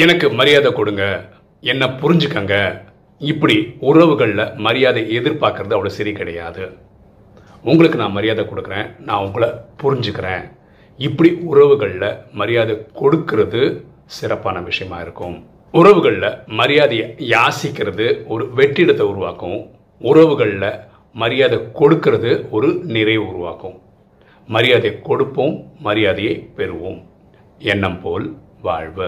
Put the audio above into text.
எனக்கு மரியாதை கொடுங்க. என்ன புரிஞ்சுக்கங்க. இப்படி உறவுகளில் மரியாதை எதிர்பார்க்கறது அவ்வளோ சரி கிடையாது. உங்களுக்கு நான் மரியாதை கொடுக்குறேன். நான் உங்களை புரிஞ்சுக்கிறேன். இப்படி உறவுகளில் மரியாதை கொடுக்கறது சிறப்பான விஷயமா இருக்கும். உறவுகளில் மரியாதையை யாசிக்கிறது ஒரு வெற்றிடத்தை உருவாக்கும். உறவுகளில் மரியாதை கொடுக்கறது ஒரு நிறைவு உருவாக்கும். மரியாதை கொடுப்போம் மரியாதையை பெறுவோம். எண்ணம் போல் வாழ்வு.